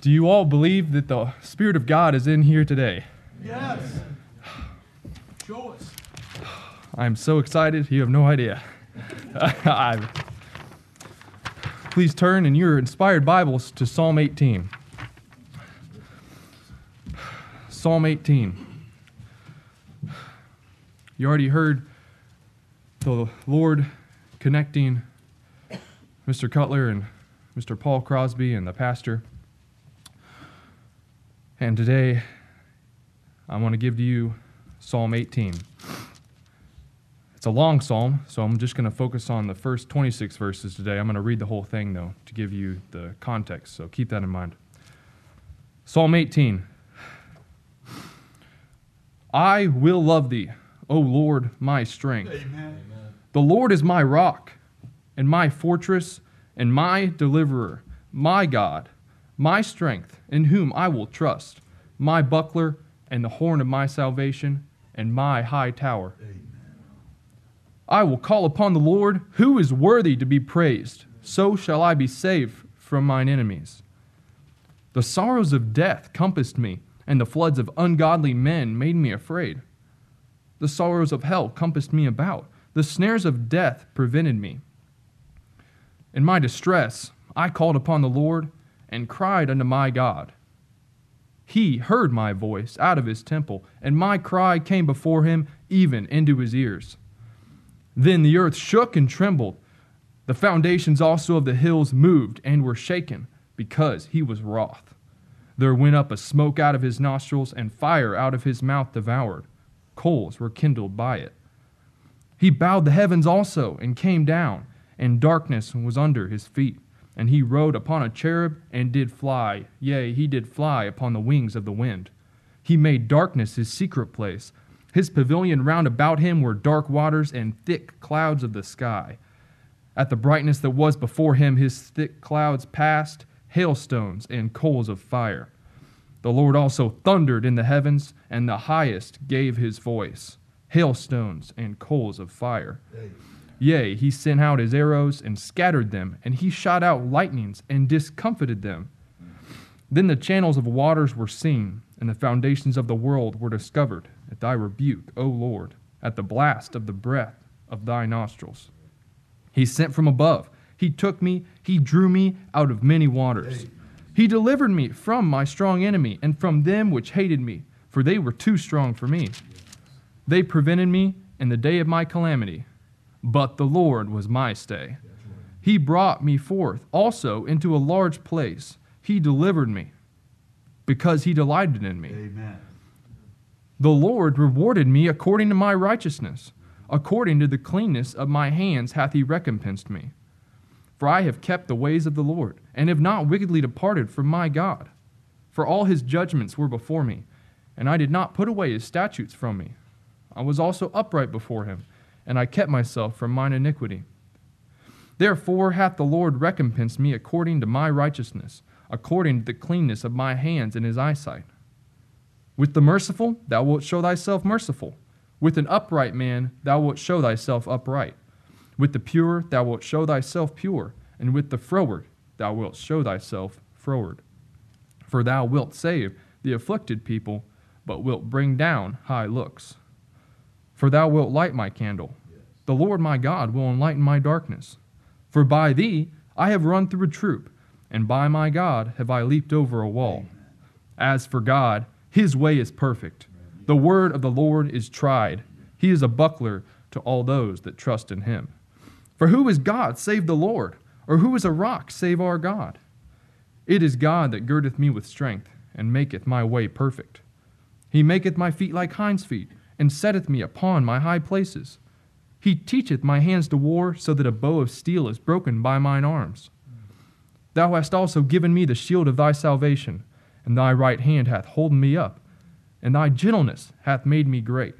Do you all believe that the Spirit of God is in here today? Yes. Show us. I'm so excited, you have no idea. Please turn in your inspired Bibles to Psalm 18. Psalm 18. You already heard the Lord connecting Mr. Cutler and Mr. Paul Crosby and the pastor. And today, I want to give to you Psalm 18. It's a long psalm, so I'm just going to focus on the first 26 verses today. I'm going to read the whole thing, though, to give you the context, so keep that in mind. Psalm 18 I will love thee, O Lord, my strength. Amen. The Lord is my rock and my fortress and my deliverer, my God, my strength, in whom I will trust, my buckler and the horn of my salvation, and my high tower. I will call upon the Lord, who is worthy to be praised. So shall I be saved from mine enemies. The sorrows of death compassed me, and the floods of ungodly men made me afraid. The sorrows of hell compassed me about. The snares of death prevented me. In my distress, I called upon the Lord and cried unto my God. He heard my voice out of his temple, and my cry came before him even into his ears. Then the earth shook and trembled. The foundations also of the hills moved and were shaken, because he was wroth. There went up a smoke out of his nostrils, and fire out of his mouth devoured. Coals were kindled by it. He bowed the heavens also, and came down, and darkness was under his feet. And he rode upon a cherub, and did fly, yea, he did fly upon the wings of the wind. He made darkness his secret place. His pavilion round about him were dark waters and thick clouds of the sky. At the brightness that was before him, his thick clouds passed, hailstones and coals of fire. The Lord also thundered in the heavens, and the highest gave his voice, hailstones and coals of fire. Yea, he sent out his arrows and scattered them, and he shot out lightnings and discomfited them. Then the channels of waters were seen, and the foundations of the world were discovered at thy rebuke, O Lord, at the blast of the breath of thy nostrils. He sent from above. He took me, he drew me out of many waters. He delivered me from my strong enemy and from them which hated me, for they were too strong for me. They prevented me in the day of my calamity, but the Lord was my stay. He brought me forth also into a large place. He delivered me because he delighted in me. Amen. The Lord rewarded me according to my righteousness. According to the cleanness of my hands hath he recompensed me. For I have kept the ways of the Lord, and have not wickedly departed from my God. For all his judgments were before me, and I did not put away his statutes from me. I was also upright before him, and I kept myself from mine iniquity. Therefore hath the Lord recompensed me according to my righteousness, according to the cleanness of my hands in his eyesight. With the merciful thou wilt show thyself merciful. With an upright man thou wilt show thyself upright. With the pure thou wilt show thyself pure, and with the froward thou wilt show thyself froward. For thou wilt save the afflicted people, but wilt bring down high looks. For thou wilt light my candle. The Lord my God will enlighten my darkness. For by thee I have run through a troop, and by my God have I leaped over a wall. As for God, his way is perfect. The word of the Lord is tried. He is a buckler to all those that trust in him. For who is God save the Lord? Or who is a rock save our God? It is God that girdeth me with strength, and maketh my way perfect. He maketh my feet like hinds' feet, and setteth me upon my high places. He teacheth my hands to war, so that a bow of steel is broken by mine arms. Thou hast also given me the shield of thy salvation, and thy right hand hath holden me up, and thy gentleness hath made me great.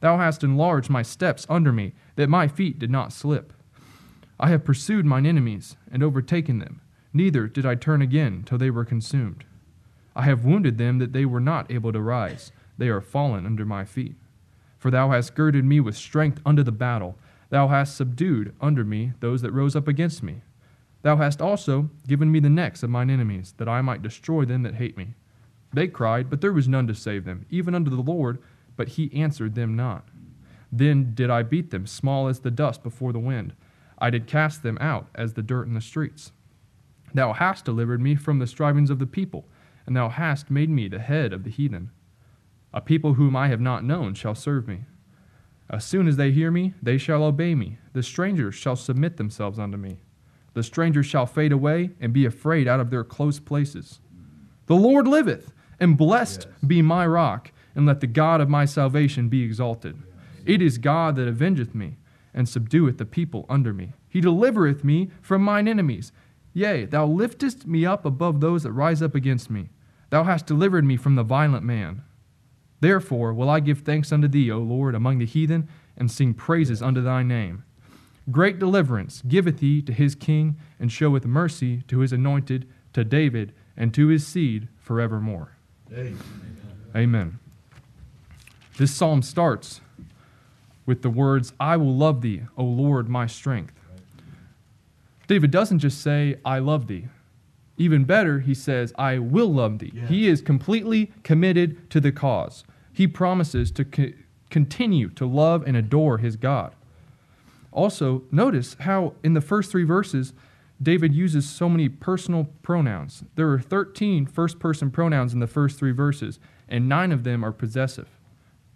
Thou hast enlarged my steps under me, that my feet did not slip. I have pursued mine enemies, and overtaken them, neither did I turn again till they were consumed. I have wounded them that they were not able to rise, they are fallen under my feet. For thou hast girded me with strength unto the battle, thou hast subdued under me those that rose up against me. Thou hast also given me the necks of mine enemies, that I might destroy them that hate me. They cried, but there was none to save them, even unto the Lord, but he answered them not. Then did I beat them, small as the dust before the wind. I did cast them out as the dirt in the streets. Thou hast delivered me from the strivings of the people, and thou hast made me the head of the heathen. A people whom I have not known shall serve me. As soon as they hear me, they shall obey me. The strangers shall submit themselves unto me. The strangers shall fade away and be afraid out of their close places. The Lord liveth, and blessed Yes. be my rock, and let the God of my salvation be exalted. It is God that avengeth me, and subdueth the people under me. He delivereth me from mine enemies. Yea, thou liftest me up above those that rise up against me. Thou hast delivered me from the violent man. Therefore will I give thanks unto thee, O Lord, among the heathen, and sing praises unto thy name. Great deliverance giveth he to his king, and showeth mercy to his anointed, to David, and to his seed forevermore. Amen. Amen. This psalm starts with the words, I will love thee, O Lord, my strength. David doesn't just say, I love thee. Even better, he says, I will love thee. Yes. He is completely committed to the cause. He promises to co- continue to love and adore his God. Also, notice how in the first three verses, David uses so many personal pronouns. There are 13 first person pronouns in the first three verses, and nine of them are possessive.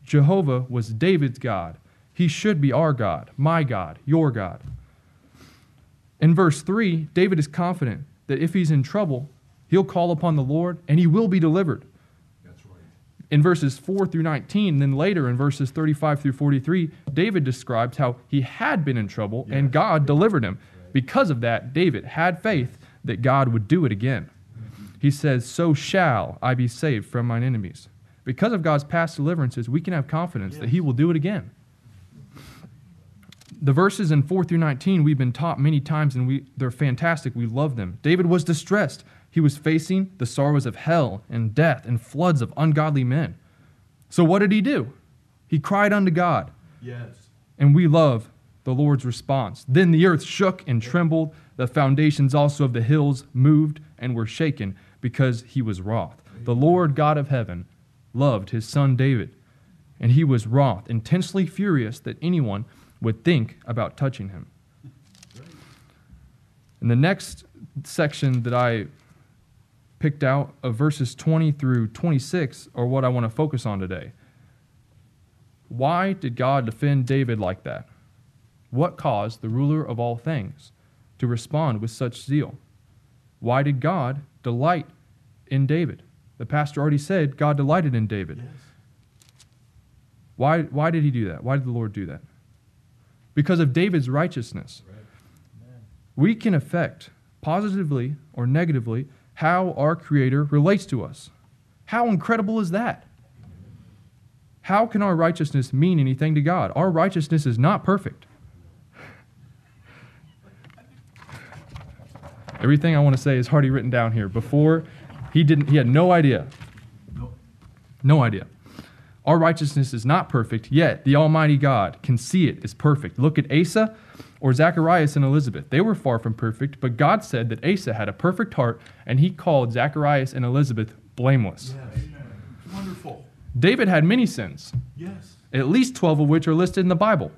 Jehovah was David's God. He should be our God, my God, your God. In verse 3, David is confident that if he's in trouble, he'll call upon the Lord and he will be delivered. In verses 4 through 19, and then later in verses 35 through 43, David describes how he had been in trouble and God delivered him. Because of that, David had faith that God would do it again. He says, So shall I be saved from mine enemies. Because of God's past deliverances, we can have confidence that he will do it again. The verses in 4 through 19 we've been taught many times and we, they're fantastic. We love them. David was distressed. He was facing the sorrows of hell and death and floods of ungodly men. So what did he do? He cried unto God, Yes. and we love the Lord's response. Then the earth shook and trembled. The foundations also of the hills moved and were shaken because he was wroth. The Lord God of heaven loved his son David, and he was wroth, intensely furious that anyone would think about touching him. In the next section that I picked out of verses 20 through 26 are what I want to focus on today. Why did God defend David like that? What caused the ruler of all things to respond with such zeal? Why did God delight in David? The pastor already said God delighted in David. Yes. Why, why did he do that? Why did the Lord do that? Because of David's righteousness. Right. We can affect positively or negatively how our Creator relates to us. How incredible is that? How can our righteousness mean anything to God? Our righteousness is not perfect. Everything I want to say is already written down here. Before, he didn't he had no idea. No idea. Our righteousness is not perfect, yet the Almighty God can see it is perfect. Look at Asa or Zacharias and Elizabeth. They were far from perfect, but God said that Asa had a perfect heart, and he called Zacharias and Elizabeth blameless. Yes. Wonderful. David had many sins, Yes. at least 12 of which are listed in the Bible.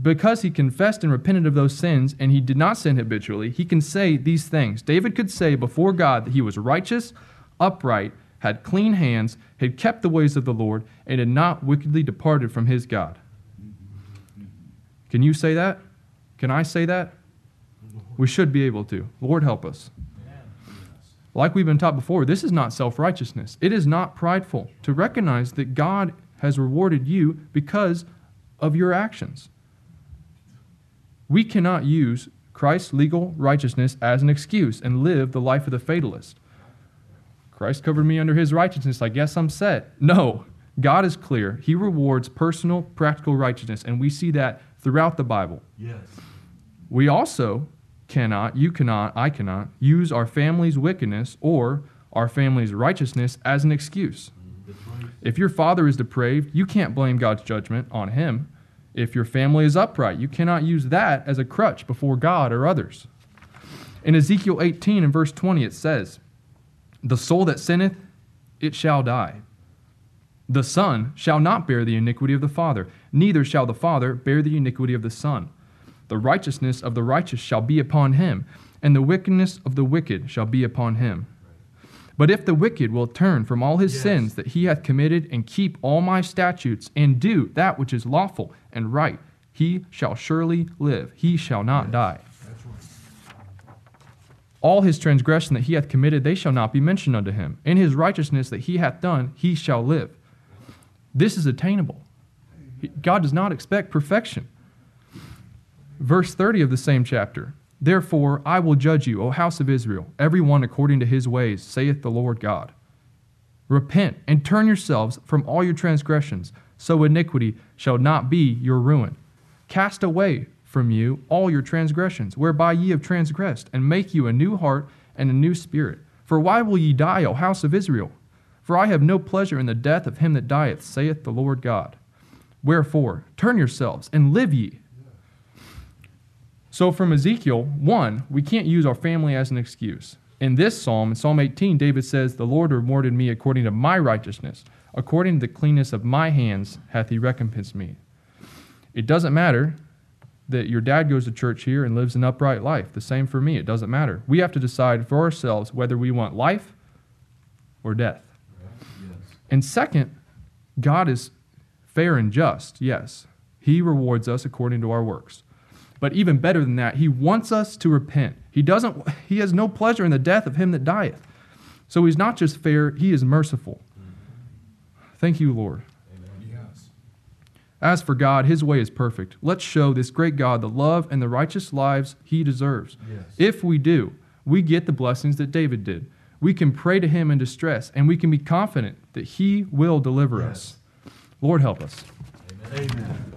Because he confessed and repented of those sins and he did not sin habitually, he can say these things. David could say before God that he was righteous, upright, had clean hands, had kept the ways of the Lord, and had not wickedly departed from his God. Can you say that? Can I say that? We should be able to. Lord, help us. Like we've been taught before, this is not self righteousness. It is not prideful to recognize that God has rewarded you because of your actions. We cannot use Christ's legal righteousness as an excuse and live the life of the fatalist. Christ covered me under his righteousness. I guess I'm set. No, God is clear. He rewards personal, practical righteousness, and we see that throughout the Bible. Yes. We also cannot, you cannot, I cannot, use our family's wickedness or our family's righteousness as an excuse. Right. If your father is depraved, you can't blame God's judgment on him. If your family is upright, you cannot use that as a crutch before God or others. In Ezekiel 18 and verse 20, it says, The soul that sinneth, it shall die. The Son shall not bear the iniquity of the Father, neither shall the Father bear the iniquity of the Son. The righteousness of the righteous shall be upon him, and the wickedness of the wicked shall be upon him. But if the wicked will turn from all his Yes. sins that he hath committed, and keep all my statutes, and do that which is lawful and right, he shall surely live, he shall not die. That's right. All his transgression that he hath committed, they shall not be mentioned unto him. In his righteousness that he hath done, he shall live. This is attainable. God does not expect perfection. Verse 30 of the same chapter Therefore I will judge you, O house of Israel, every one according to his ways, saith the Lord God. Repent and turn yourselves from all your transgressions, so iniquity shall not be your ruin. Cast away from you all your transgressions, whereby ye have transgressed, and make you a new heart and a new spirit. For why will ye die, O house of Israel? For I have no pleasure in the death of him that dieth, saith the Lord God. Wherefore, turn yourselves and live ye. So, from Ezekiel 1, we can't use our family as an excuse. In this psalm, in Psalm 18, David says, The Lord rewarded me according to my righteousness. According to the cleanness of my hands hath he recompensed me. It doesn't matter that your dad goes to church here and lives an upright life. The same for me. It doesn't matter. We have to decide for ourselves whether we want life or death. And second, God is fair and just, yes. He rewards us according to our works. But even better than that, he wants us to repent. He doesn't he has no pleasure in the death of him that dieth. So he's not just fair, he is merciful. Thank you, Lord. Yes. As for God, his way is perfect. Let's show this great God the love and the righteous lives he deserves. Yes. If we do, we get the blessings that David did. We can pray to him in distress, and we can be confident that he will deliver Yes. us. Lord, help us. Amen.